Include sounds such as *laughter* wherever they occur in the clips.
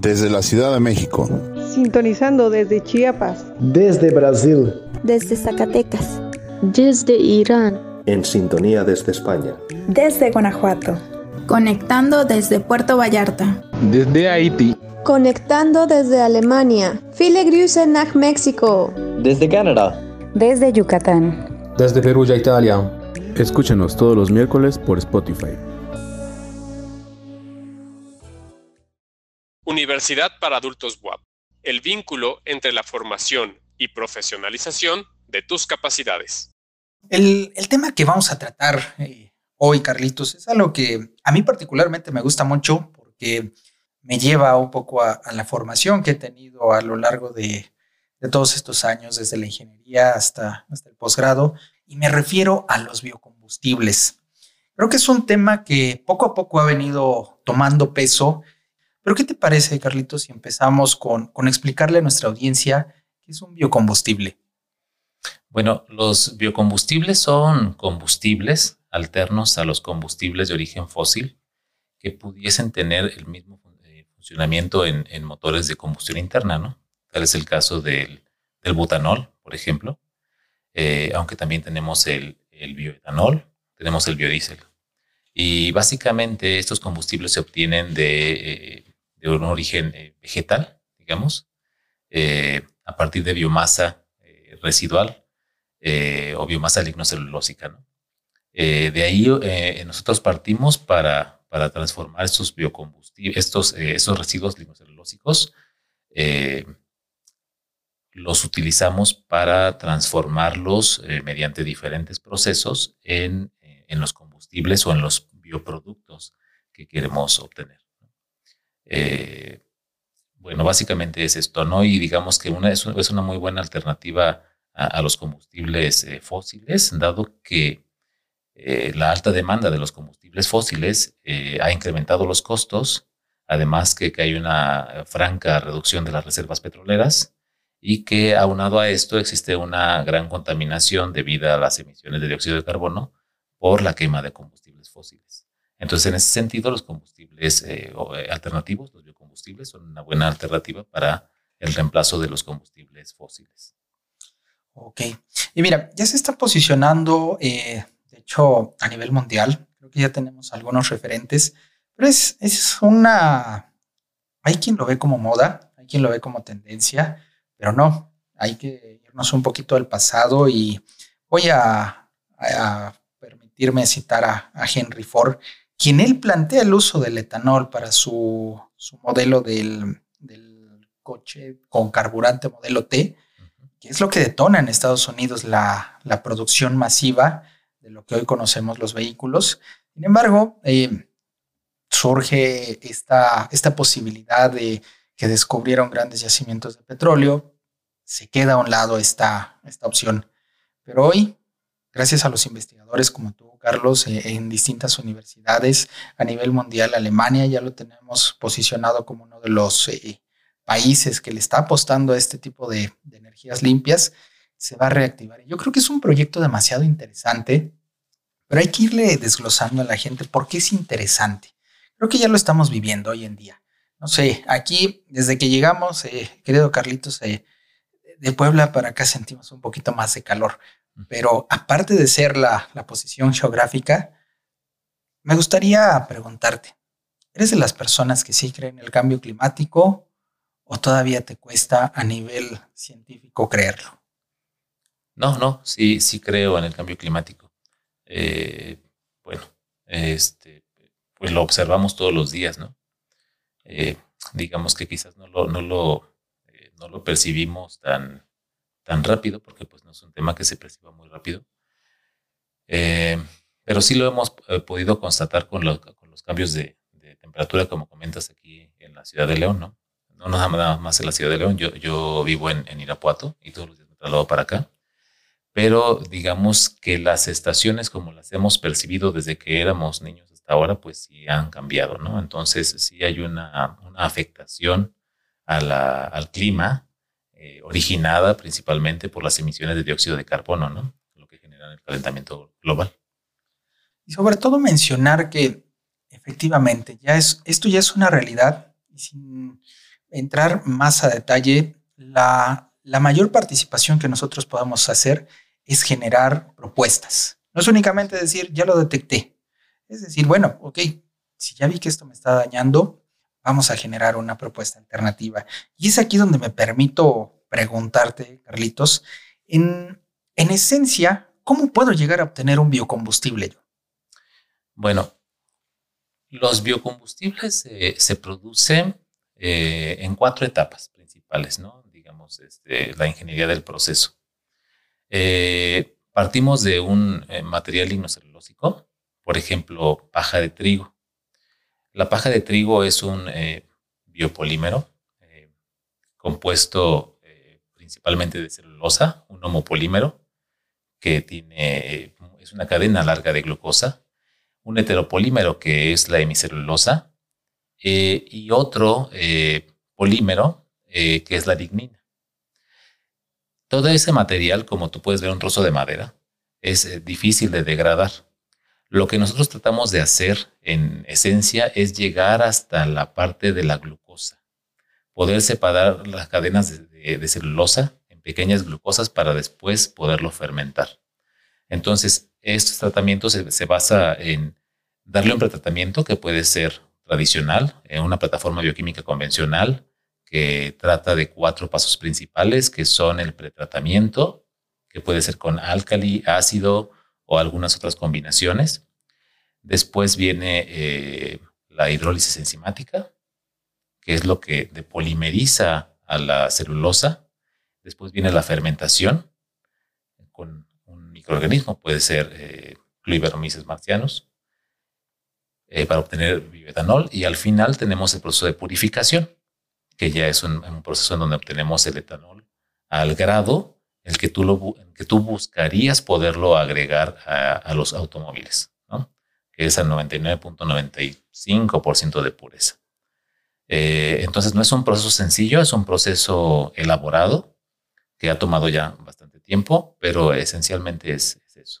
Desde la Ciudad de México. Sintonizando desde Chiapas. Desde Brasil. Desde Zacatecas. Desde Irán. En sintonía desde España. Desde Guanajuato. Conectando desde Puerto Vallarta. Desde Haití. Conectando desde Alemania. Grüße nach México. Desde Canadá. Desde Yucatán. Desde Perugia, Italia. Escúchenos todos los miércoles por Spotify. Universidad para Adultos WAP, el vínculo entre la formación y profesionalización de tus capacidades. El, el tema que vamos a tratar eh, hoy, Carlitos, es algo que a mí particularmente me gusta mucho porque me lleva un poco a, a la formación que he tenido a lo largo de, de, todos estos años, desde la ingeniería hasta, hasta el posgrado, y me refiero a los biocombustibles. Creo que es un tema que poco a poco ha venido tomando peso pero ¿qué te parece, Carlitos, si empezamos con, con explicarle a nuestra audiencia qué es un biocombustible? Bueno, los biocombustibles son combustibles alternos a los combustibles de origen fósil que pudiesen tener el mismo eh, funcionamiento en, en motores de combustión interna, ¿no? Tal es el caso del, del butanol, por ejemplo, eh, aunque también tenemos el, el bioetanol, tenemos el biodiesel. Y básicamente estos combustibles se obtienen de eh, de un origen eh, vegetal, digamos, eh, a partir de biomasa eh, residual o biomasa lignocelulósica. ¿no? de ahí nosotros partimos para, para transformar estos biocombustibles, estos, estos residuos lignocelulósicos, los utilizamos para transformarlos mediante diferentes procesos en, en los combustibles o en los bioproductos que queremos obtener. Eh, bueno, básicamente es esto, ¿no? Y digamos que una, es, una muy buena alternativa a, los combustibles eh, fósiles, dado que eh, la alta demanda de los combustibles fósiles ha incrementado los costos, además que, que, hay una franca reducción de las reservas petroleras y que aunado a esto existe una gran contaminación debido a las emisiones de dióxido de carbono por la quema de combustibles fósiles. Entonces, en ese sentido, los combustibles eh, eh, alternativos, los biocombustibles, son una buena alternativa para el reemplazo de los combustibles fósiles. Ok. Y mira, ya se está posicionando, eh, de hecho, a nivel mundial. Creo que ya tenemos algunos referentes, pero es, es una... Hay quien lo ve como moda, hay quien lo ve como tendencia, pero no, hay que irnos un poquito al pasado y voy a, permitirme citar a Henry Ford, quien él plantea el uso del etanol para su, su modelo del, del, coche con carburante modelo T, que es lo que detona en Estados Unidos la, la producción masiva de lo que hoy conocemos los vehículos. Sin embargo, eh, surge esta, esta posibilidad de que descubrieron grandes yacimientos de petróleo, se queda a un lado esta, esta opción. Pero hoy, gracias a los investigadores como tú, Carlos, eh, en distintas universidades a nivel mundial. Alemania ya lo tenemos posicionado como uno de los eh, países que le está apostando a este tipo de, energías limpias. Se va a reactivar. Yo creo que es un proyecto demasiado interesante, pero hay que irle desglosando a la gente por qué es interesante. Creo que ya lo estamos viviendo hoy en día. No sé, aquí desde que llegamos, eh, querido Carlitos, de Puebla para acá sentimos un poquito más de calor. Pero aparte de ser la, la posición geográfica, me gustaría preguntarte, ¿eres de las personas que sí creen en el cambio climático o todavía te cuesta a nivel científico creerlo? No, no, sí, sí creo en el cambio climático. Eh, bueno, este, pues lo observamos todos los días, ¿no? Eh, digamos que quizás no lo, no lo, eh, no lo percibimos tan, tan rápido, porque pues no es un tema que se perciba muy rápido. Eh, pero sí lo hemos eh, podido constatar con, los cambios de, temperatura, como comentas aquí en la ciudad de León, ¿no? No nada más en la ciudad de León, yo, yo vivo en, Irapuato y todos los días me traslado para acá. Pero digamos que las estaciones como las hemos percibido desde que éramos niños hasta ahora, pues sí han cambiado, ¿no? Entonces sí hay una, afectación a al clima eh, originada principalmente por las emisiones de dióxido de carbono, ¿no? Lo que genera el calentamiento global. Y sobre todo mencionar que efectivamente ya es, esto ya es una realidad y sin entrar más a detalle, la, la mayor participación que nosotros podamos hacer es generar propuestas. No es únicamente decir, ya lo detecté. Es decir, bueno, ok, si ya vi que esto me está dañando, vamos a generar una propuesta alternativa. Y es aquí donde me permito preguntarte, Carlitos, en, en esencia, ¿cómo puedo llegar a obtener un biocombustible yo? Bueno, los biocombustibles se producen eh, en cuatro etapas principales, ¿no? Digamos, este, la ingeniería del proceso. Eh, partimos de un eh, material lignocelulósico, por ejemplo, paja de trigo. La paja de trigo es un biopolímero compuesto principalmente de celulosa, un homopolímero que tiene, es una cadena larga de glucosa un heteropolímero que es la hemicelulosa eh, y otro eh, polímero eh, que es la lignina. Todo ese material, como tú puedes ver un trozo de madera, es difícil de degradar. Lo que nosotros tratamos de hacer en esencia es llegar hasta la parte de la glucosa, poder separar las cadenas de, celulosa en pequeñas glucosas para después poderlo fermentar. Entonces, estos tratamientos se, se basa en darle un pretratamiento que puede ser tradicional, en una plataforma bioquímica convencional, que trata de cuatro pasos principales, que son el pretratamiento, que puede ser con álcali, ácido o algunas otras combinaciones. Después viene eh, la hidrólisis enzimática, que es lo que depolimeriza a la celulosa. Después viene la fermentación con un microorganismo, puede ser eh, marcianos. Eh, para obtener bioetanol y al final tenemos el proceso de purificación, que ya es un, proceso en donde obtenemos el etanol al grado el que tú, lo, que tú buscarías poderlo agregar a, los automóviles, ¿no? que es al 99.95% de pureza. Eh, entonces no es un proceso sencillo, es un proceso elaborado que ha tomado ya bastante tiempo, pero esencialmente es, es eso.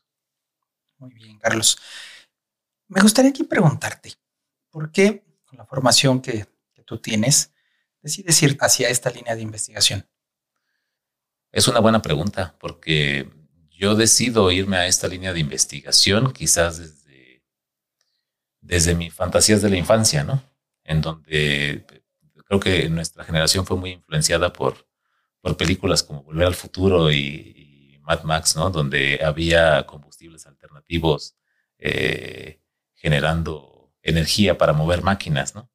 Muy bien, Carlos. Me gustaría aquí preguntarte, ¿por qué con la formación que, tú tienes decides ir hacia esta línea de investigación? Es una buena pregunta, porque yo decido irme a esta línea de investigación quizás desde, desde mis fantasías de la infancia, ¿no? En donde creo que nuestra generación fue muy influenciada por, por películas como Volver al Futuro y, Mad Max, ¿no? Donde había combustibles alternativos eh, generando energía para mover máquinas, ¿no?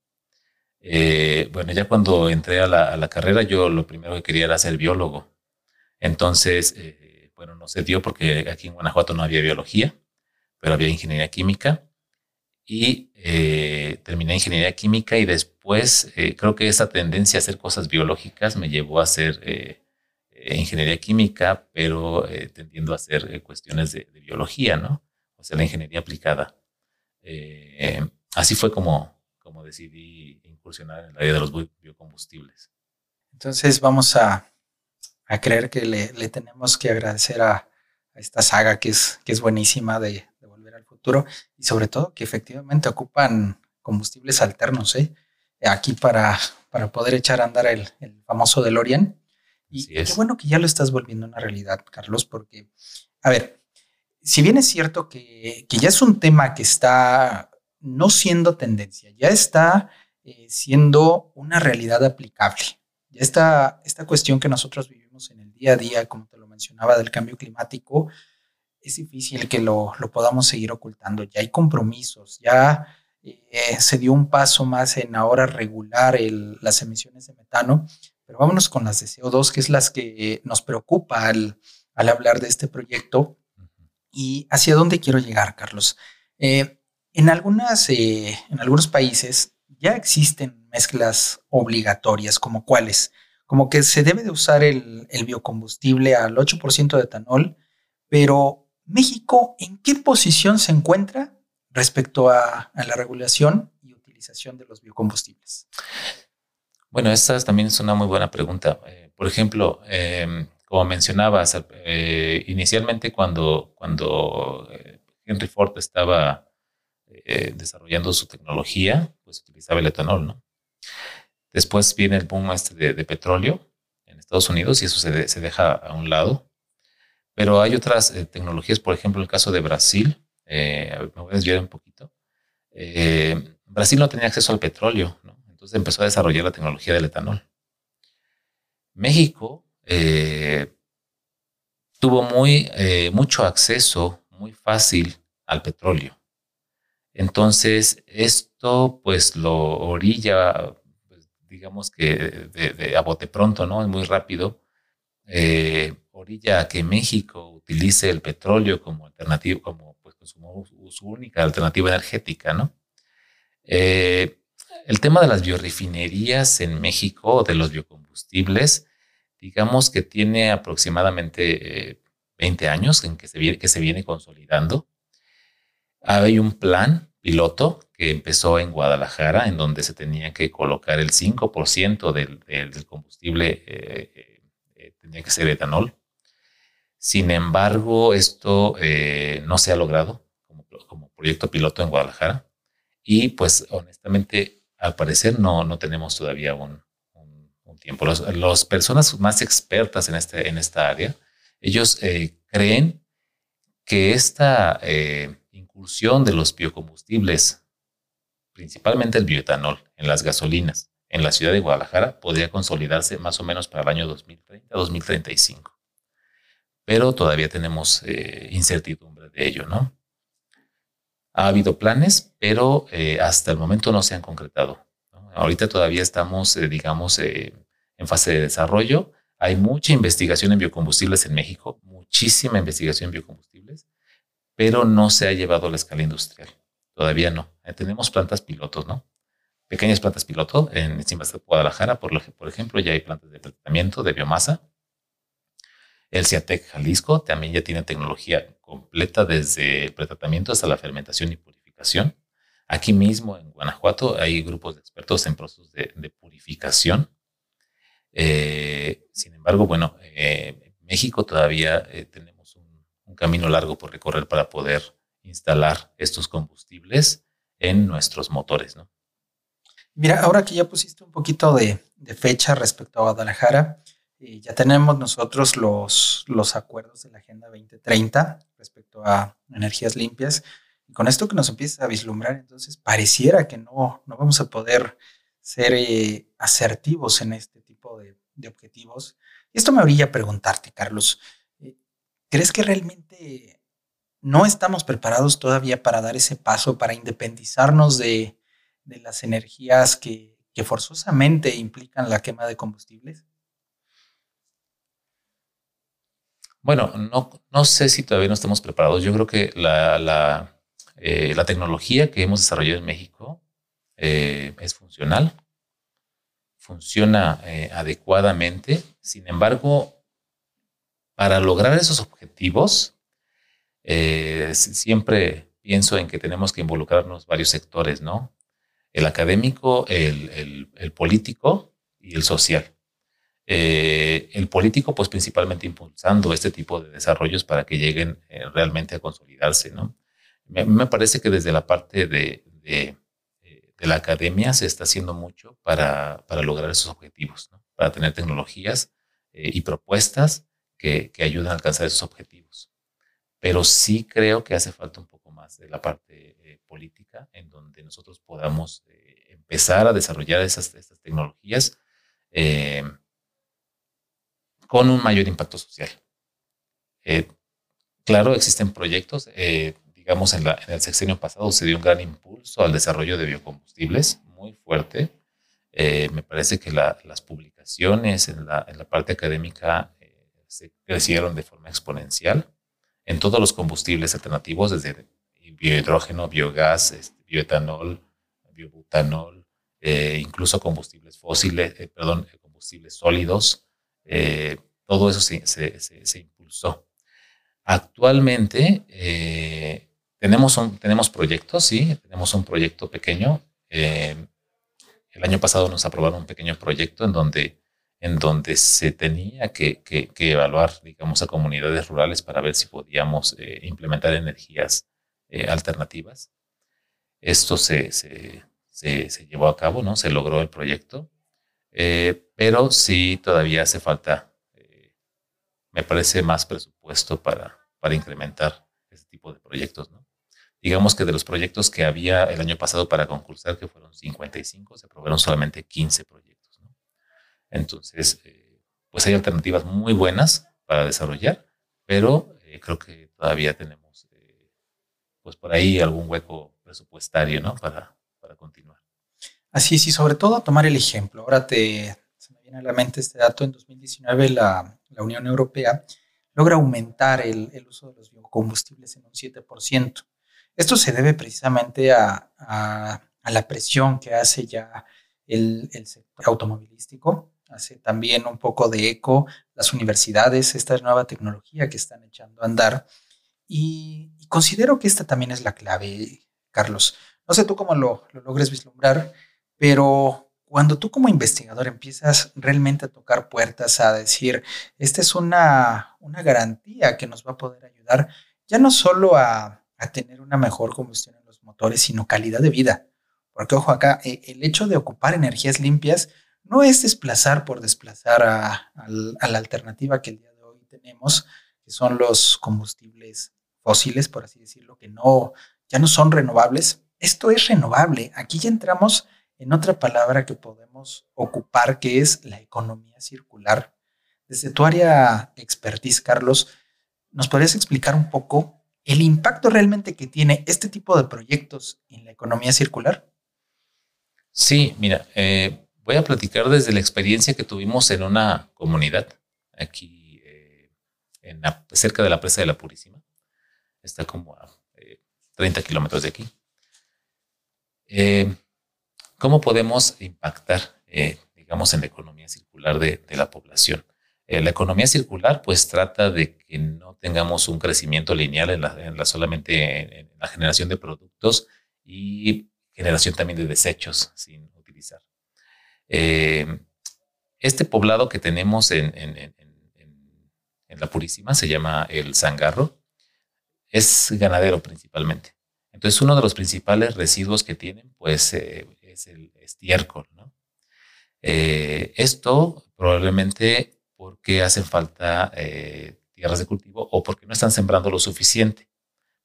Eh, bueno, ya cuando entré a la, carrera, yo lo primero que quería era ser biólogo. Entonces, eh, bueno, no se dio porque aquí en Guanajuato no había biología, pero había ingeniería química. Y eh, terminé ingeniería química y después creo que esa tendencia a hacer cosas biológicas me llevó a hacer ingeniería química, pero tendiendo a hacer cuestiones de, de, biología, ¿no? O sea, la ingeniería aplicada. Eh, así fue como, como decidí incursionar en la área de los biocombustibles. Entonces vamos a, a creer que le, le, tenemos que agradecer a, esta saga que es, que es buenísima de, Volver al Futuro y sobre todo que efectivamente ocupan combustibles alternos ¿eh? aquí para, para poder echar a andar el, el famoso DeLorean. Y qué bueno que ya lo estás volviendo una realidad, Carlos, porque, a ver, si bien es cierto que, ya es un tema que está no siendo tendencia, ya está eh, siendo una realidad aplicable. Ya está esta cuestión que nosotros vivimos día a día, como te lo mencionaba, del cambio climático, es difícil que lo, podamos seguir ocultando. Ya hay compromisos, ya eh, se dio un paso más en ahora regular las emisiones de metano, pero vámonos con las de CO2, que es las que nos preocupa al, al hablar de este proyecto ¿Y hacia dónde quiero llegar, Carlos? Eh, en, algunas, eh, en algunos países ya existen mezclas obligatorias, como cuáles, como que se debe de usar el, biocombustible al 8% de etanol, pero México, ¿en qué posición se encuentra respecto a, la regulación y utilización de los biocombustibles? Bueno, esta también es una muy buena pregunta. Eh, por ejemplo, em, como mencionabas, eh, inicialmente cuando, cuando eh, Henry Ford estaba desarrollando su tecnología, pues utilizaba el etanol, ¿no? Después viene el boom este de, petróleo en Estados Unidos y eso se, se, deja a un lado. Pero hay otras eh, tecnologías, por ejemplo, el caso de Brasil, eh, me voy a desviar un poquito. Eh, Brasil no tenía acceso al petróleo, ¿no? entonces empezó a desarrollar la tecnología del etanol. México tuvo muy, mucho acceso, muy fácil al petróleo. Entonces, esto pues lo orilla, digamos que a bote pronto, ¿no? Es muy rápido. Eh, orilla a que México utilice el petróleo como alternativa, como, pues, su, única alternativa energética, ¿no? Eh, el tema de las biorefinerías en México, de los biocombustibles, digamos que tiene aproximadamente 20 eh, años en que se viene, que se viene consolidando. Hay un plan piloto que empezó en Guadalajara, en donde se tenía que colocar el 5% del, del, combustible, eh, eh, tenía que ser etanol. Sin embargo, esto eh, no se ha logrado como, proyecto piloto en Guadalajara. Y pues honestamente, al parecer no, no tenemos todavía un, un, tiempo. Las personas más expertas en, este, en esta área, ellos creen que esta incursión de los biocombustibles, principalmente el bioetanol, en las gasolinas en la ciudad de Guadalajara podría consolidarse más o menos para el año 2030-2035. Pero todavía tenemos eh, incertidumbre de ello, ¿no? Ha habido planes, pero eh, hasta el momento no se han concretado. Ahorita todavía estamos, eh, digamos, en fase de desarrollo. Hay mucha investigación en biocombustibles en México, muchísima investigación en biocombustibles, pero no se ha llevado a la escala industrial. Todavía no. Eh, tenemos plantas pilotos, ¿no? Pequeñas plantas piloto en de Guadalajara, por, por ejemplo, ya hay plantas de tratamiento de biomasa. El CIATEC Jalisco también ya tiene tecnología completa desde el pretratamiento hasta la fermentación y purificación. Aquí mismo en Guanajuato hay grupos de expertos en procesos de, purificación. Eh, sin embargo, bueno, eh, México todavía tenemos un camino largo por recorrer para poder instalar estos combustibles en nuestros motores, ¿no? Mira, ahora que ya pusiste un poquito de, fecha respecto a Guadalajara, eh, ya tenemos nosotros los, acuerdos de la Agenda 2030 respecto a energías limpias. Y con esto que nos empieza a vislumbrar, entonces pareciera que no, no vamos a poder ser eh, asertivos en este tipo de, de objetivos. Y esto me orilla a preguntarte, Carlos, ¿Crees que realmente no estamos preparados todavía para dar ese paso, para independizarnos de, las energías que, forzosamente implican la quema de combustibles? Bueno, no, sé si todavía no estamos preparados. Yo creo que la, eh, tecnología que hemos desarrollado en México eh, es funcional, funciona eh, adecuadamente. Sin embargo, para lograr esos objetivos, eh, siempre pienso en que tenemos que involucrarnos varios sectores, ¿no? El académico, el, político y el social. Eh, el político, pues principalmente impulsando este tipo de desarrollos para que lleguen eh, realmente a consolidarse, ¿no? Me, me, parece que desde la parte de, la academia se está haciendo mucho para, lograr esos objetivos. Para tener tecnologías y propuestas que, ayuden a alcanzar esos objetivos. Pero sí creo que hace falta un poco más de la parte eh, política en donde nosotros podamos eh, empezar a desarrollar esas, tecnologías eh, con un mayor impacto social. claro, existen proyectos, digamos, en, en, el sexenio pasado se dio un gran impulso al desarrollo de biocombustibles, muy fuerte. me parece que las publicaciones en la, en la parte académica se crecieron de forma exponencial en todos los combustibles alternativos, desde biohidrógeno, biogás, este, bioetanol, biobutanol, eh, incluso combustibles fósiles, eh, perdón, eh, combustibles sólidos. todo eso se, impulsó. Actualmente tenemos, un, tenemos proyectos, sí, tenemos un proyecto pequeño. el año pasado nos aprobaron un pequeño proyecto en donde en donde se tenía que, evaluar, digamos, a comunidades rurales para ver si podíamos eh, implementar energías eh, alternativas. Esto se, se, llevó a cabo, ¿no? Se logró el proyecto. Eh, pero sí todavía hace falta, eh, me parece, más presupuesto para, para incrementar este tipo de proyectos. ¿no? Digamos que de los proyectos que había el año pasado para concursar, que fueron 55, se aprobaron solamente 15 proyectos. Entonces, eh, pues hay alternativas muy buenas para desarrollar, pero creo que todavía tenemos, pues por ahí algún hueco presupuestario, ¿no? Para, para continuar. Así es, y sobre todo tomar el ejemplo. Ahora te, se me viene a la mente este dato, en 2019 la, la Unión Europea logra aumentar el, el, uso de los biocombustibles en un 7%. Esto se debe precisamente a, a, a la presión que hace ya el, el, sector automovilístico, hace también un poco de eco las universidades, esta nueva tecnología que están echando a andar. Y, considero que esta también es la clave, Carlos. No sé tú cómo lo, lo logres vislumbrar, pero cuando tú como investigador empiezas realmente a tocar puertas, a decir, esta es una, una garantía que nos va a poder ayudar, ya no solo a, a, tener una mejor combustión en los motores, sino calidad de vida. Porque, ojo, acá, eh, el hecho de ocupar energías limpias no es desplazar por desplazar a, la alternativa que el día de hoy tenemos, que son los combustibles fósiles, por así decirlo, que no, ya no son renovables. Esto es renovable. Aquí ya entramos en otra palabra que podemos ocupar, que es la economía circular. Desde tu área expertise, Carlos, ¿nos podrías explicar un poco el impacto realmente que tiene este tipo de proyectos en la economía circular? Sí, mira, eh, voy a platicar desde la experiencia que tuvimos en una comunidad aquí eh, cerca de la presa de la Purísima. Está como a 30 kilómetros de aquí. Eh, ¿Cómo podemos impactar, eh, digamos, en la economía circular de, la población? Eh, la economía circular, pues, trata de que no tengamos un crecimiento lineal en la, en la solamente en, en, la generación de productos y generación también de desechos sin utilizar. Eh, este poblado que tenemos en, la Purísima se llama el Zangarro es ganadero principalmente. Entonces, uno de los principales residuos que tienen, pues, eh, es el estiércol. Eh, esto probablemente porque hacen falta tierras de cultivo o porque no están sembrando lo suficiente.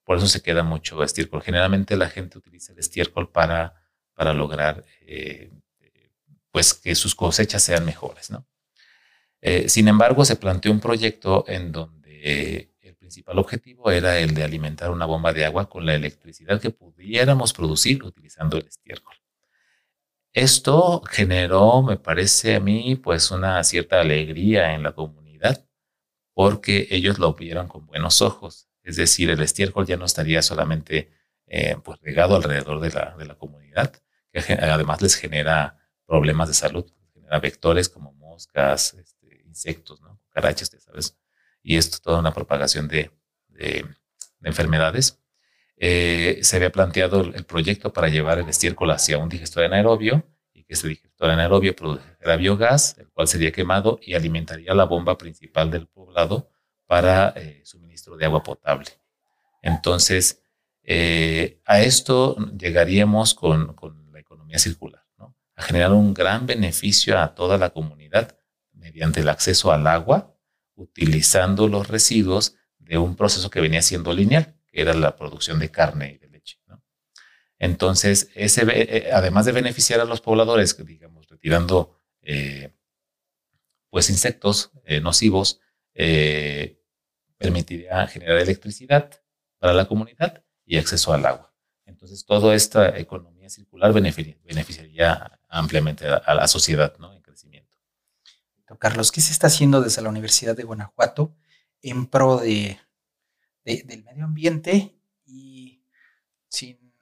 Por eso se queda mucho estiércol. Generalmente la gente utiliza el estiércol para, para lograr, pues, que sus cosechas sean mejores, ¿no? sin embargo, se planteó un proyecto en donde principal objetivo era el de alimentar una bomba de agua con la electricidad que pudiéramos producir utilizando el estiércol. Esto generó, me parece a mí, pues una cierta alegría en la comunidad porque ellos lo vieron con buenos ojos. Es decir, el estiércol ya no estaría solamente eh, pues regado alrededor de la, de la comunidad, que además les genera problemas de salud, genera vectores como moscas, este, insectos, ¿no? cucarachas, ¿sabes? y esto toda una propagación de, de, de enfermedades. Eh, se había planteado el proyecto para llevar el estiércol hacia un digestor anaerobio y que ese digestor anaerobio produjera biogás, el cual sería quemado y alimentaría la bomba principal del poblado para eh, suministro de agua potable. Entonces, eh, a esto llegaríamos con, con la economía circular. A generar un gran beneficio a toda la comunidad mediante el acceso al agua utilizando los residuos de un proceso que venía siendo lineal, que era la producción de carne y de leche. Entonces, ese, eh, además de beneficiar a los pobladores, digamos, retirando eh, pues insectos eh, nocivos, permitiría generar electricidad para la comunidad y acceso al agua. Entonces, toda esta economía circular beneficiaría ampliamente a, a la sociedad ¿no? en crecimiento. Carlos, ¿qué se está haciendo desde la Universidad de Guanajuato en pro de, de, del medio ambiente y sin,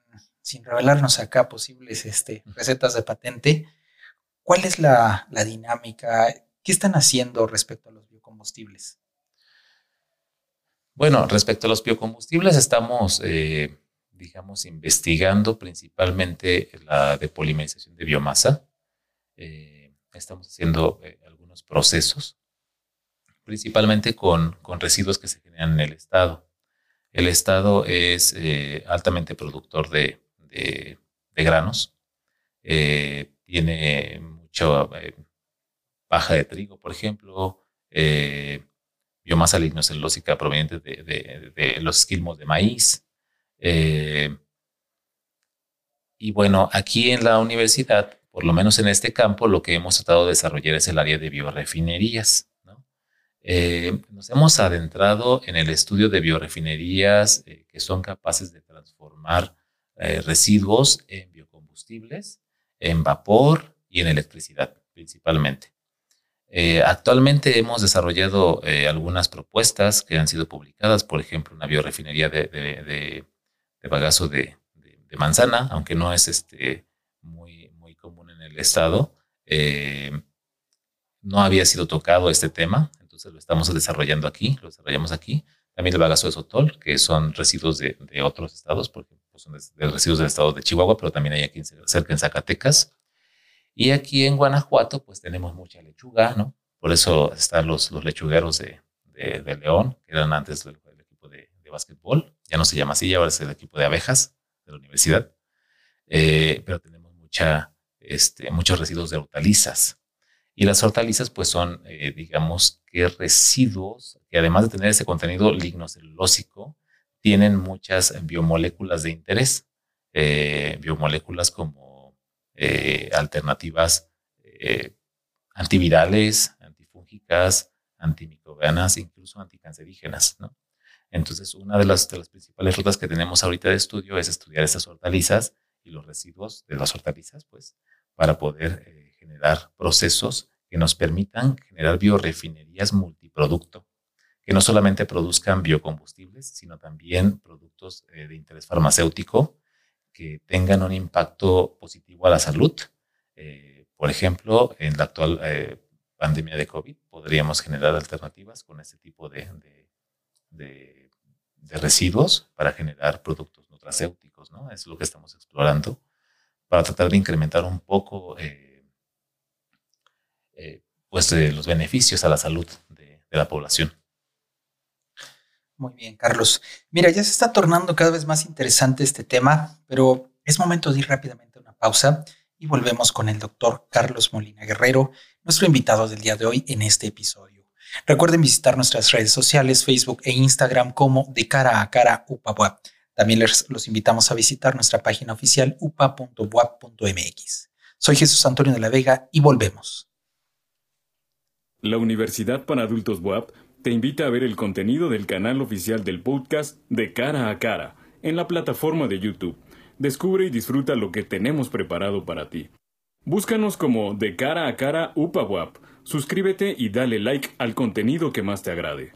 sin, revelarnos acá posibles este, recetas de patente? ¿Cuál es la, la dinámica? ¿Qué están haciendo respecto a los biocombustibles? Bueno, respecto a los biocombustibles, estamos, eh, digamos, investigando principalmente la depolimerización de biomasa. Eh, estamos haciendo eh, procesos, principalmente con, con, residuos que se generan en el Estado. El Estado es eh, altamente productor de, de, de granos, tiene mucho, eh, paja de trigo, por ejemplo, biomasa lignocelulósica proveniente de, los esquilmos de maíz. Eh, y bueno, aquí en la universidad, por lo menos en este campo, lo que hemos tratado de desarrollar es el área de biorefinerías. Eh, nos hemos adentrado en el estudio de biorefinerías que son capaces de transformar residuos en biocombustibles, en vapor y en electricidad principalmente. Eh, actualmente hemos desarrollado eh, algunas propuestas que han sido publicadas, por ejemplo, una biorefinería de, de, bagazo de, manzana, aunque no es este, muy, muy común en el estado. Eh, no había sido tocado este tema, entonces lo estamos desarrollando aquí, lo desarrollamos aquí. También el bagazo de sotol, que son residuos de, otros estados, porque son residuos del estado de Chihuahua, pero también hay aquí cerca en Zacatecas. Y aquí en Guanajuato, pues tenemos mucha lechuga, ¿no? Por eso están los, los lechugueros de, de, León, que eran antes de, básquetbol. Ya no se llama así, ahora es el equipo de abejas de la universidad. Eh, pero tenemos mucha, este, muchos residuos de hortalizas. Y las hortalizas, pues son, eh, digamos, que residuos que además de tener ese contenido lignocelulósico, tienen muchas biomoléculas de interés. Eh, biomoléculas como alternativas antivirales, antifúngicas, antimicrobianas, incluso anticancerígenas. ¿no? Entonces, una de las, principales rutas que tenemos ahorita de estudio es estudiar estas hortalizas y los residuos de las hortalizas, pues, para poder eh, generar procesos que nos permitan generar biorefinerías multiproducto, que no solamente produzcan biocombustibles, sino también productos de interés farmacéutico que tengan un impacto positivo a la salud. Eh, por ejemplo, en la actual eh, pandemia de COVID podríamos generar alternativas con este tipo de, residuos para generar productos nutracéuticos, ¿no? Es lo que estamos explorando para tratar de incrementar un poco eh, pues, los beneficios a la salud de la población. Muy bien, Carlos. Mira, ya se está tornando cada vez más interesante este tema, pero es momento de ir rápidamente a una pausa y volvemos con el doctor Carlos Molina Guerrero, nuestro invitado del día de hoy en este episodio. Recuerden visitar nuestras redes sociales, Facebook e Instagram como de cara a cara UPABUAP. También les, los invitamos a visitar nuestra página oficial upa.buap.mx. Soy Jesús Antonio de la Vega y volvemos. La Universidad para Adultos BUAP te invita a ver el contenido del canal oficial del podcast De Cara a Cara en la plataforma de YouTube. Descubre y disfruta lo que tenemos preparado para ti. Búscanos como De Cara a Cara UPAWAP. Suscríbete y dale like al contenido que más te agrade.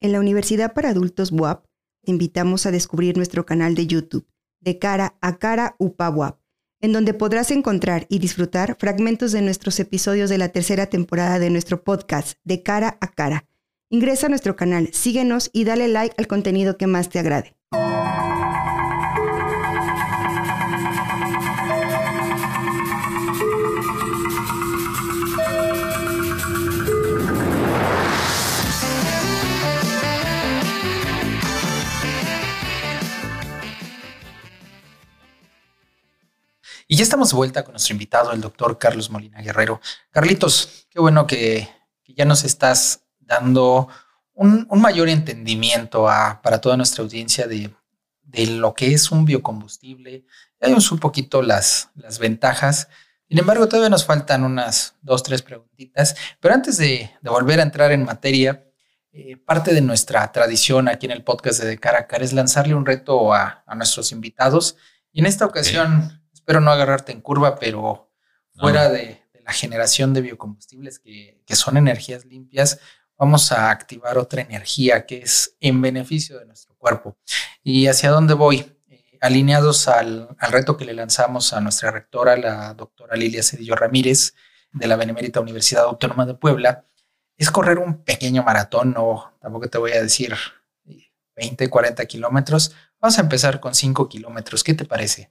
En la Universidad para Adultos WAP invitamos a descubrir nuestro canal de YouTube, de cara a cara UPA WAP, en donde podrás encontrar y disfrutar fragmentos de nuestros episodios de la tercera temporada de nuestro podcast, de cara a cara. Ingresa a nuestro canal, síguenos y dale like al contenido que más te agrade. Y ya estamos de vuelta con nuestro invitado, el doctor Carlos Molina Guerrero. Carlitos, qué bueno que, ya nos estás dando un, mayor entendimiento para toda nuestra audiencia de, lo que es un biocombustible. Ya vimos un poquito las, las ventajas. Sin embargo, todavía nos faltan unas dos, tres preguntitas. Pero antes de, volver a entrar en materia, eh, parte de nuestra tradición aquí en el podcast de, de Cara a Cara es lanzarle un reto a, a nuestros invitados. Y en esta ocasión espero no agarrarte en curva, pero fuera de, la generación de biocombustibles que, son energías limpias, vamos a activar otra energía que es en beneficio de nuestro cuerpo. ¿Y hacia dónde voy? Eh, alineados al, reto que le lanzamos a nuestra rectora, la doctora Lilia Cedillo Ramírez, de la Benemérita Universidad Autónoma de Puebla, es correr un pequeño maratón, o tampoco te voy a decir 20, 40 kilómetros, Vamos a empezar con 5 kilómetros. ¿Qué te parece?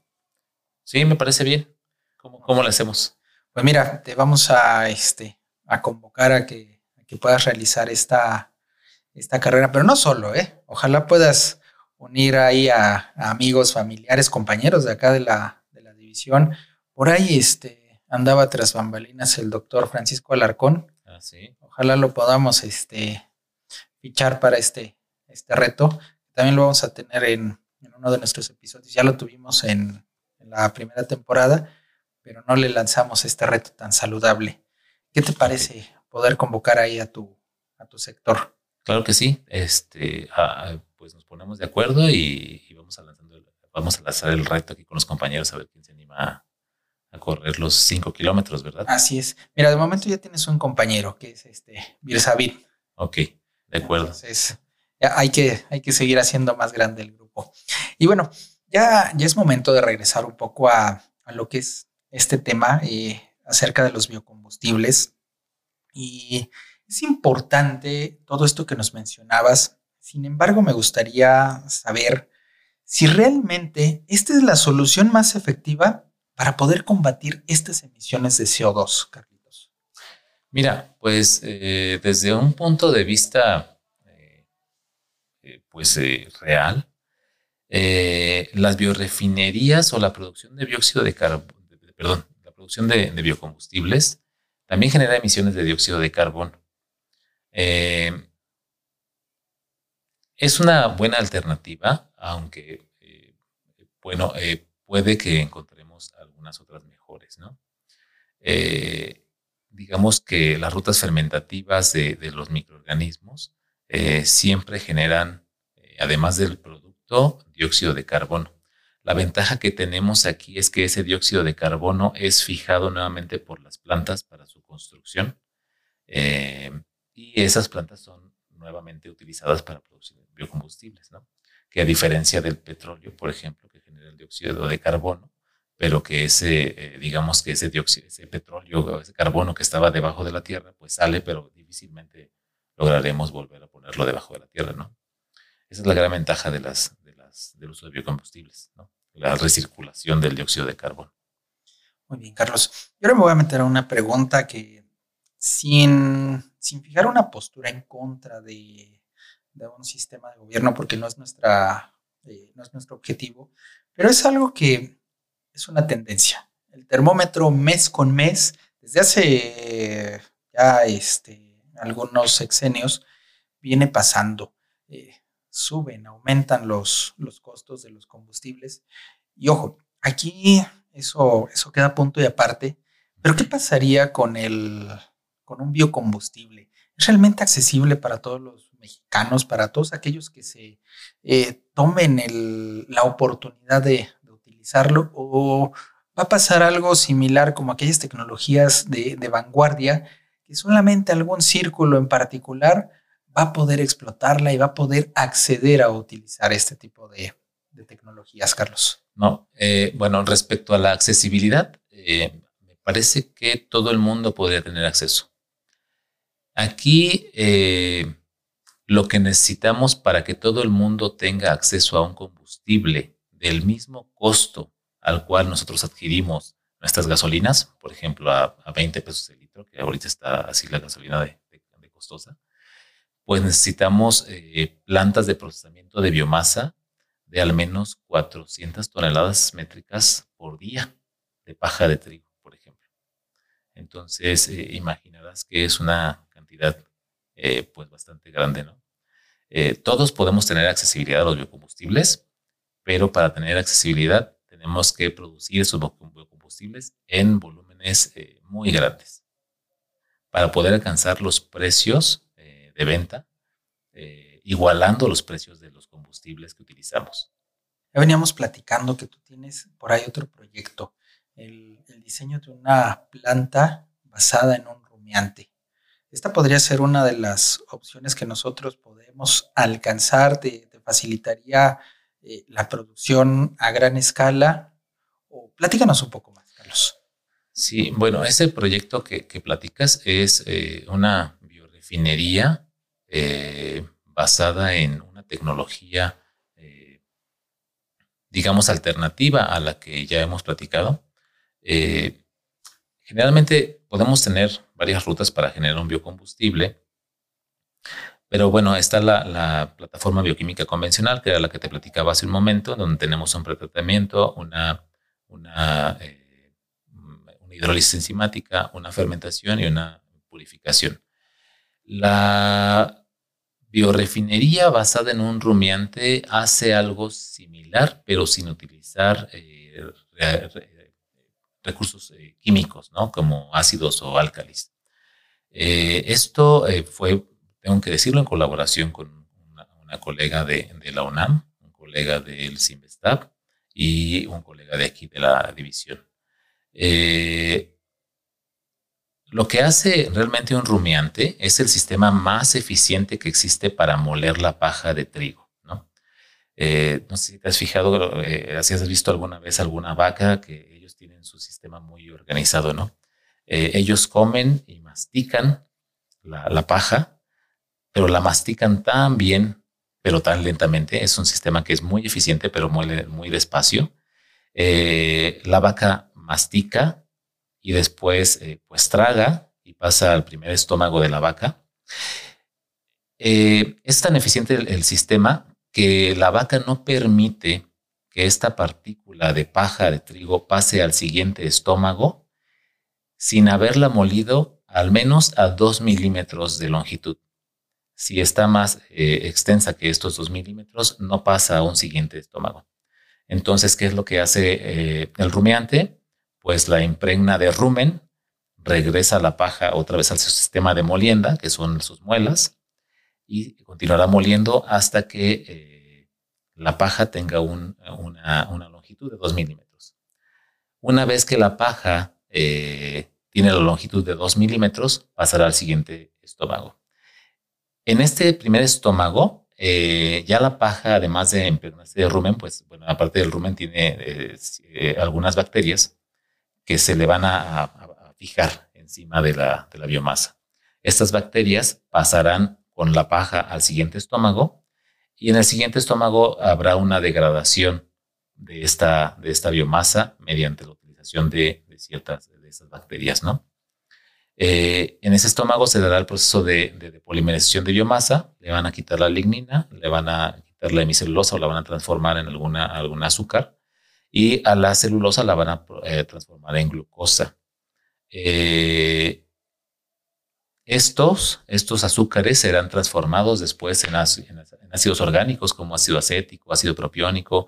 Sí, me parece bien. ¿Cómo, cómo lo hacemos? Pues mira, te vamos a, este, a convocar a que, que puedas realizar esta, esta carrera, pero no solo, ¿eh? Ojalá puedas unir ahí a, amigos, familiares, compañeros de acá de la, de la división. Por ahí este, andaba tras bambalinas el doctor Francisco Alarcón. Ah, sí. Ojalá lo podamos este, fichar para este, este reto. También lo vamos a tener en, uno de nuestros episodios. Ya lo tuvimos en, la primera temporada, pero no le lanzamos este reto tan saludable. ¿Qué te parece poder convocar ahí a tu, a tu sector? Claro que sí. Este, pues nos ponemos de acuerdo y, vamos, a vamos a lanzar el reto aquí con los compañeros a ver quién se anima a, correr los cinco kilómetros, ¿verdad? Así es. Mira, de momento ya tienes un compañero que es este Birsavid. Ok, de acuerdo. Entonces, hay que, hay que seguir haciendo más grande el grupo. Y bueno, ya, ya es momento de regresar un poco a, lo que es este tema eh, acerca de los biocombustibles. Y es importante todo esto que nos mencionabas. Sin embargo, me gustaría saber si realmente esta es la solución más efectiva para poder combatir estas emisiones de CO2, Carlitos. Mira, pues eh, desde un punto de vista pues eh, real, eh, las biorefinerías o la producción de dióxido de carbono, perdón, la producción de, biocombustibles también genera emisiones de dióxido de carbono. Eh, es una buena alternativa, aunque, bueno, puede que encontremos algunas otras mejores, ¿no? digamos que las rutas fermentativas de, de los microorganismos siempre generan además del producto, dióxido de carbono. La ventaja que tenemos aquí es que ese dióxido de carbono es fijado nuevamente por las plantas para su construcción eh, y esas plantas son nuevamente utilizadas para producir biocombustibles, ¿no? Que a diferencia del petróleo, por ejemplo, que genera el dióxido de carbono, pero que ese, eh, digamos que ese dióxido, ese petróleo, ese carbono que estaba debajo de la tierra, pues sale, pero difícilmente lograremos volver a ponerlo debajo de la tierra, ¿no? Esa es la gran ventaja de las, del uso de biocombustibles, ¿no? la recirculación del dióxido de carbono. Muy bien, Carlos. Yo ahora me voy a meter a una pregunta que sin, sin fijar una postura en contra de, un sistema de gobierno, porque no es, nuestra, eh, no es nuestro objetivo, pero es algo que es una tendencia. El termómetro mes con mes, desde hace ya este, algunos sexenios, viene pasando. Eh, suben, aumentan los, los costos de los combustibles. Y ojo, aquí eso, eso queda punto y aparte. Pero ¿qué pasaría con, el, con un biocombustible? ¿Es realmente accesible para todos los mexicanos, para todos aquellos que se eh, tomen el, la oportunidad de, utilizarlo? ¿O va a pasar algo similar como aquellas tecnologías de, de vanguardia que solamente algún círculo en particular va a poder explotarla y va a poder acceder a utilizar este tipo de, tecnologías, Carlos? No, eh, bueno, respecto a la accesibilidad, eh, me parece que todo el mundo podría tener acceso. Aquí eh, lo que necesitamos para que todo el mundo tenga acceso a un combustible del mismo costo al cual nosotros adquirimos nuestras gasolinas, por ejemplo, a, 20 pesos el litro, que ahorita está así la gasolina de costosa, pues necesitamos eh, plantas de procesamiento de biomasa de al menos 400 toneladas métricas por día de paja de trigo, por ejemplo. Entonces, eh, imaginarás que es una cantidad eh, pues bastante grande, ¿no? todos podemos tener accesibilidad a los biocombustibles, pero para tener accesibilidad tenemos que producir esos biocombustibles en volúmenes muy grandes para poder alcanzar los precios de venta, eh, igualando los precios de los combustibles que utilizamos. Ya veníamos platicando que tú tienes por ahí otro proyecto, el, diseño de una planta basada en un rumiante. Esta podría ser una de las opciones que nosotros podemos alcanzar, te, facilitaría eh, la producción a gran escala. O, platícanos un poco más, Carlos. Sí, bueno, ese proyecto que, platicas es eh, una biorefinería eh, basada en una tecnología eh, digamos, alternativa a la que ya hemos platicado. Eh, generalmente podemos tener varias rutas para generar un biocombustible, pero bueno, está la, plataforma bioquímica convencional, que era la que te platicaba hace un momento, donde tenemos un pretratamiento, una, una, una hidrólisis enzimática, una fermentación y una purificación. La biorefinería basada en un rumiante hace algo similar, pero sin utilizar eh, recursos eh, químicos, ¿no? Como ácidos o álcalis. Eh, esto fue, tengo que decirlo, en colaboración con una, colega de, la UNAM, un colega del CIMBESTAB y un colega de aquí de la división. Lo que hace realmente un rumiante es el sistema más eficiente que existe para moler la paja de trigo. No, eh, no sé si te has fijado, eh, si has visto alguna vez alguna vaca que ellos tienen su sistema muy organizado, ¿no? Eh, ellos comen y mastican la, paja, pero la mastican tan bien, pero tan lentamente. Es un sistema que es muy eficiente, pero muele muy despacio. la vaca mastica y después eh, pues traga y pasa al primer estómago de la vaca. Eh, es tan eficiente el, sistema que la vaca no permite que esta partícula de paja de trigo pase al siguiente estómago sin haberla molido al menos a 2 milímetros de longitud. Si está más eh, extensa que estos 2 milímetros, no pasa a un siguiente estómago. Entonces, ¿qué es lo que hace el rumiante? Pues la impregna de rumen, regresa la paja otra vez al sistema de molienda, que son sus muelas, y continuará moliendo hasta que eh, la paja tenga una, longitud de 2 milímetros. Una vez que la paja eh, tiene la longitud de 2 milímetros, pasará al siguiente estómago. En este primer estómago, eh, ya la paja, además de impregnarse de rumen, pues bueno, aparte del rumen tiene algunas bacterias que se le van a, fijar encima de la, biomasa. Estas bacterias pasarán con la paja al siguiente estómago y en el siguiente estómago habrá una degradación de esta, biomasa mediante la utilización de, ciertas bacterias, ¿no? Eh, en ese estómago se dará el proceso de, polimerización de biomasa, le van a quitar la lignina, le van a quitar la hemicelulosa o la van a transformar en alguna, algún azúcar y a la celulosa la van a eh, transformar en glucosa. Eh, estos, estos azúcares serán transformados después en, ácidos orgánicos como ácido acético, ácido propiónico,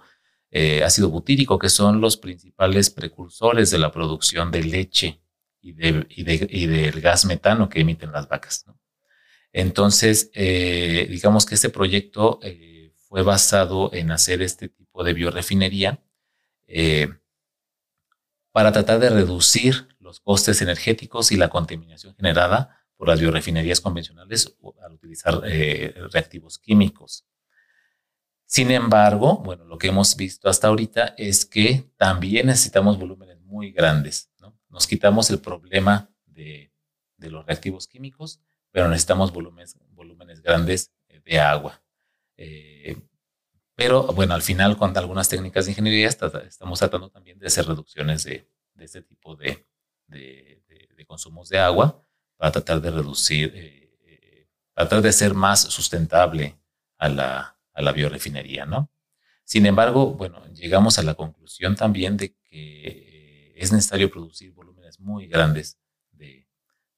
eh, ácido butírico, que son los principales precursores de la producción de leche y, del gas metano que emiten las vacas. Entonces, digamos que este proyecto fue basado en hacer este tipo de biorefinería eh, para tratar de reducir los costes energéticos y la contaminación generada por las biorefinerías convencionales al utilizar eh, reactivos químicos. Sin embargo, bueno, lo que hemos visto hasta ahorita es que también necesitamos volúmenes muy grandes. Nos quitamos el problema de, los reactivos químicos, pero necesitamos volúmenes, grandes de agua. Eh, pero bueno, al final con algunas técnicas de ingeniería estamos tratando también de hacer reducciones de, este tipo de, consumos de agua para tratar de reducir, eh, eh, tratar de ser más sustentable a la, a la biorefinería, ¿no? Sin embargo, bueno, llegamos a la conclusión también de que eh, es necesario producir volúmenes muy grandes de,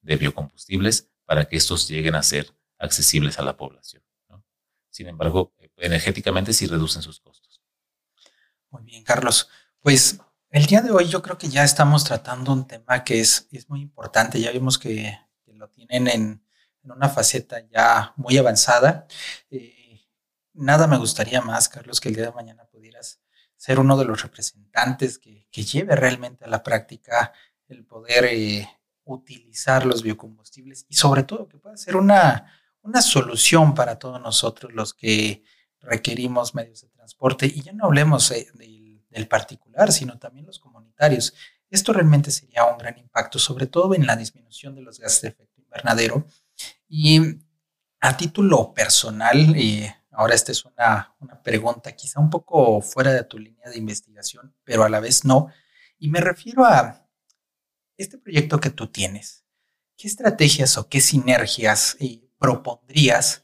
de, biocombustibles para que estos lleguen a ser accesibles a la población. ¿no? Sin embargo, energéticamente si reducen sus costos. Muy bien, Carlos. Pues el día de hoy yo creo que ya estamos tratando un tema que es, es muy importante. Ya vimos que, lo tienen en, una faceta ya muy avanzada. Eh, nada me gustaría más, Carlos, que el día de mañana pudieras ser uno de los representantes que, lleve realmente a la práctica el poder eh, utilizar los biocombustibles y sobre todo que pueda ser una, una solución para todos nosotros los que requerimos medios de transporte y ya no hablemos eh, del, particular, sino también los comunitarios. Esto realmente sería un gran impacto, sobre todo en la disminución de los gases de efecto invernadero. Y a título personal, eh, Ahora esta es una, una pregunta quizá un poco fuera de tu línea de investigación, pero a la vez no. Y me refiero a este proyecto que tú tienes. ¿Qué estrategias o qué sinergias eh, propondrías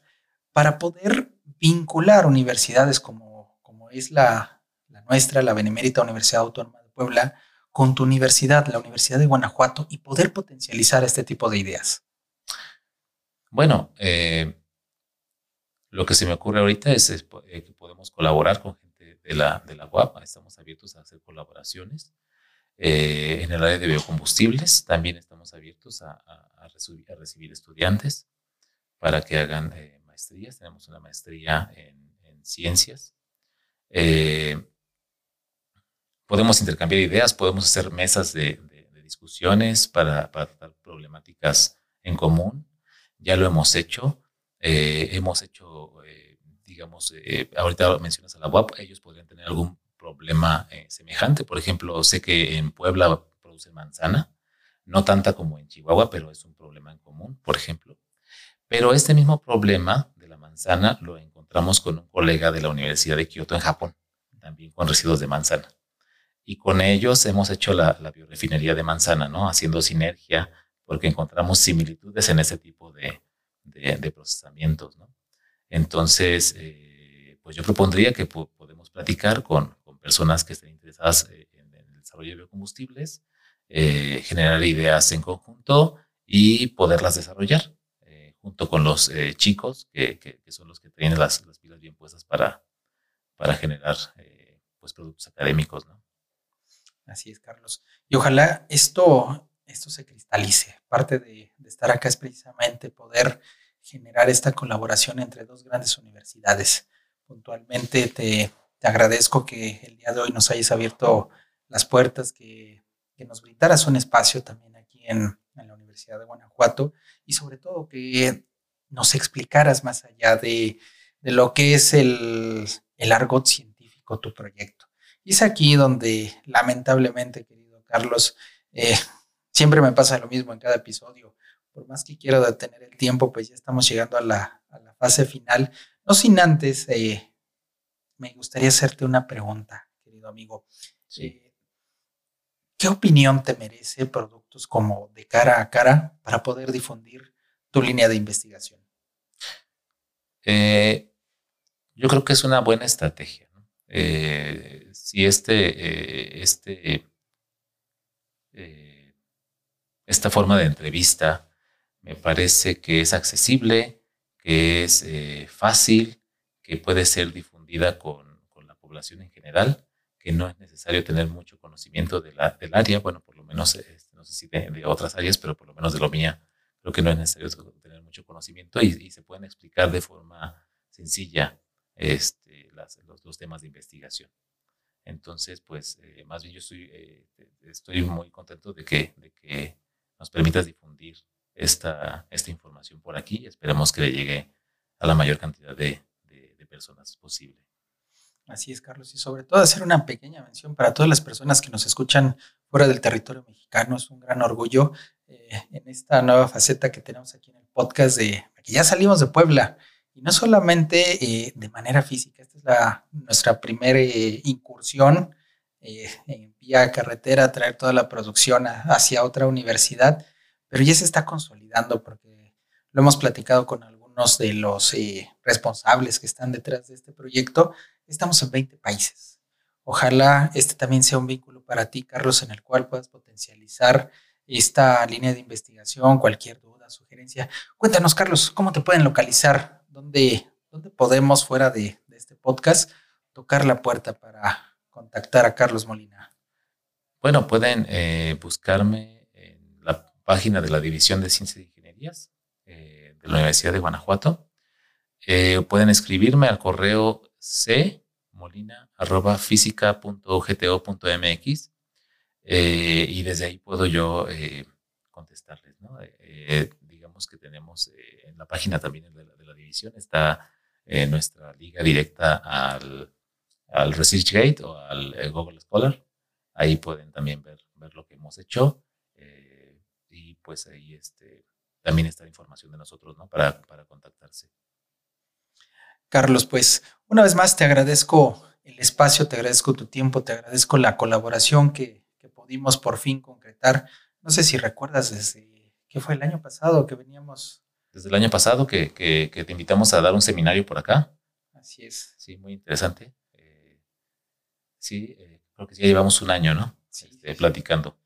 para poder vincular universidades como, como es la, nuestra, la Benemérita Universidad Autónoma de Puebla, con tu universidad, la Universidad de Guanajuato, y poder potencializar este tipo de ideas? Bueno, eh, lo que se me ocurre ahorita es, eh, que podemos colaborar con gente de la, de la UAP, estamos abiertos a hacer colaboraciones. Eh, en el área de biocombustibles también estamos abiertos a, recibir, estudiantes para que hagan Tenemos una maestría en, ciencias. podemos intercambiar ideas, podemos hacer mesas de, discusiones para, para tratar problemáticas en común. Ya lo hemos hecho. Eh, hemos hecho, eh, digamos, eh, ahorita mencionas a la UAP, ellos podrían tener algún problema semejante. Por ejemplo, sé que en Puebla producen manzana, no tanta como en Chihuahua, pero es un problema en común, por ejemplo. Pero este mismo problema de la manzana lo encontramos con un colega de la Universidad de Kioto en Japón, también con residuos de manzana. Y con ellos hemos hecho la, la biorefinería de manzana, ¿no? Haciendo sinergia, porque encontramos similitudes en ese tipo de, de, procesamientos. ¿no? Entonces, eh, pues yo propondría que podemos platicar con, con, personas que estén interesadas eh, en, el desarrollo de biocombustibles, eh, generar ideas en conjunto y poderlas desarrollar junto con los chicos que, que, son los que tienen las, las, pilas bien puestas para, para generar pues productos académicos. ¿no? Así es, Carlos. Y ojalá esto, esto se cristalice. Parte de, de estar acá es precisamente poder generar esta colaboración entre dos grandes universidades. Puntualmente te, te agradezco que el día de hoy nos hayas abierto las puertas, que, que nos brindaras un espacio también aquí en, en, la Universidad de Guanajuato y sobre todo que nos explicaras más allá de, de lo que es el, el argot científico, tu proyecto. Y es aquí donde lamentablemente, querido Carlos, eh, siempre me pasa lo mismo en cada episodio por más que quiero detener el tiempo, pues ya estamos llegando a la, fase final. No sin antes, eh, me gustaría hacerte una pregunta, querido amigo. Eh, ¿Qué opinión te merece productos como de cara a cara para poder difundir tu línea de investigación? Eh, yo creo que es una buena estrategia. si este, este, esta forma de entrevista me parece que es accesible, que es eh, fácil, que puede ser difundida con, la población en general, que no es necesario tener mucho conocimiento de la, del área, bueno, por lo menos, este, no sé si de, otras áreas, pero por lo menos de lo mía, creo que no es necesario tener mucho conocimiento y, se pueden explicar de forma sencilla este, las, los, temas de investigación. Entonces, pues, eh, más bien yo estoy, eh, estoy muy contento de que, de que nos permitas difundir esta, esta información por aquí. Esperemos que le llegue a la mayor cantidad de, de, personas posible. Así es, Carlos. Y sobre todo hacer una pequeña mención para todas las personas que nos escuchan fuera del territorio mexicano. Es un gran orgullo eh, en esta nueva faceta que tenemos aquí en el podcast de que ya salimos de Puebla. Y no solamente eh, de manera física, esta es nuestra primera eh, incursión en vía carretera, traer toda la producción hacia otra universidad pero ya se está consolidando porque lo hemos platicado con algunos de los eh, responsables que están detrás de este proyecto. Estamos en 20 países. Ojalá este también sea un vínculo para ti, Carlos, en el cual puedas potencializar esta línea de investigación, cualquier duda, sugerencia. Cuéntanos, Carlos, ¿cómo te pueden localizar? ¿Dónde, dónde podemos, fuera de, este podcast, tocar la puerta para contactar a Carlos Molina? Bueno, pueden eh, buscarme página de la División de Ciencias e Ingenierías eh, de la Universidad de Guanajuato. Eh, pueden escribirme al correo c molina.física.ugto.mx eh, y desde ahí puedo yo contestarles. digamos que tenemos en la página también de la, división está nuestra liga directa al, al ResearchGate o al Google Scholar. Ahí pueden también ver, ver lo que hemos hecho y pues ahí este, también está la información de nosotros, ¿no? Para, para contactarse. Carlos, pues una vez más te agradezco el espacio, te agradezco tu tiempo, te agradezco la colaboración que, que pudimos por fin concretar. No sé si recuerdas desde, ¿qué fue el año pasado que veníamos? Desde el año pasado que, que, que te invitamos a dar un seminario por acá. Así es. Sí, muy interesante. Eh, sí, eh, creo que ya llevamos un año, ¿no? Sí. Este, platicando.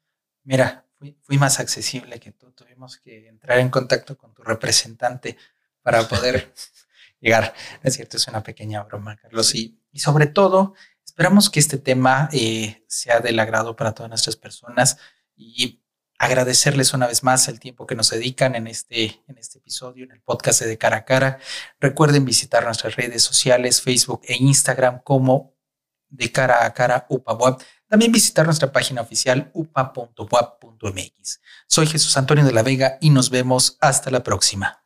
Mira, fui, fui, más accesible que tú. Tuvimos que entrar en contacto con tu representante para poder *laughs* llegar. Es cierto, es una pequeña broma, Carlos. Y, sobre todo, esperamos que este tema eh, sea del agrado para todas nuestras personas y agradecerles una vez más el tiempo que nos dedican en este, en este episodio, en el podcast de Cara a Cara. Recuerden visitar nuestras redes sociales, Facebook e Instagram como de cara a cara UPA También visitar nuestra página oficial upa.wap.mx. Soy Jesús Antonio de la Vega y nos vemos hasta la próxima.